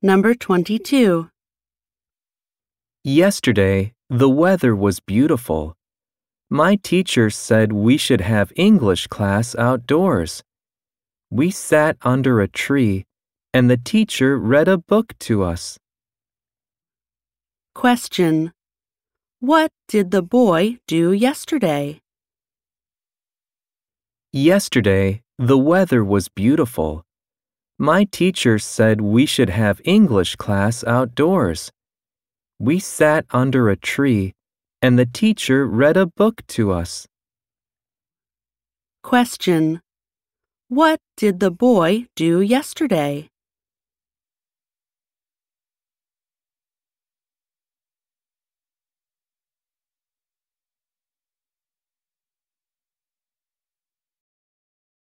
Number 22. Yesterday, the weather was beautiful. My teacher said we should have English class outdoors. We sat under a tree, and the teacher read a book to us. Question. What did the boy do yesterday? Yesterday, the weather was beautiful. My teacher said we should have English class outdoors. We sat under a tree, and the teacher read a book to us. Question. What did the boy do yesterday?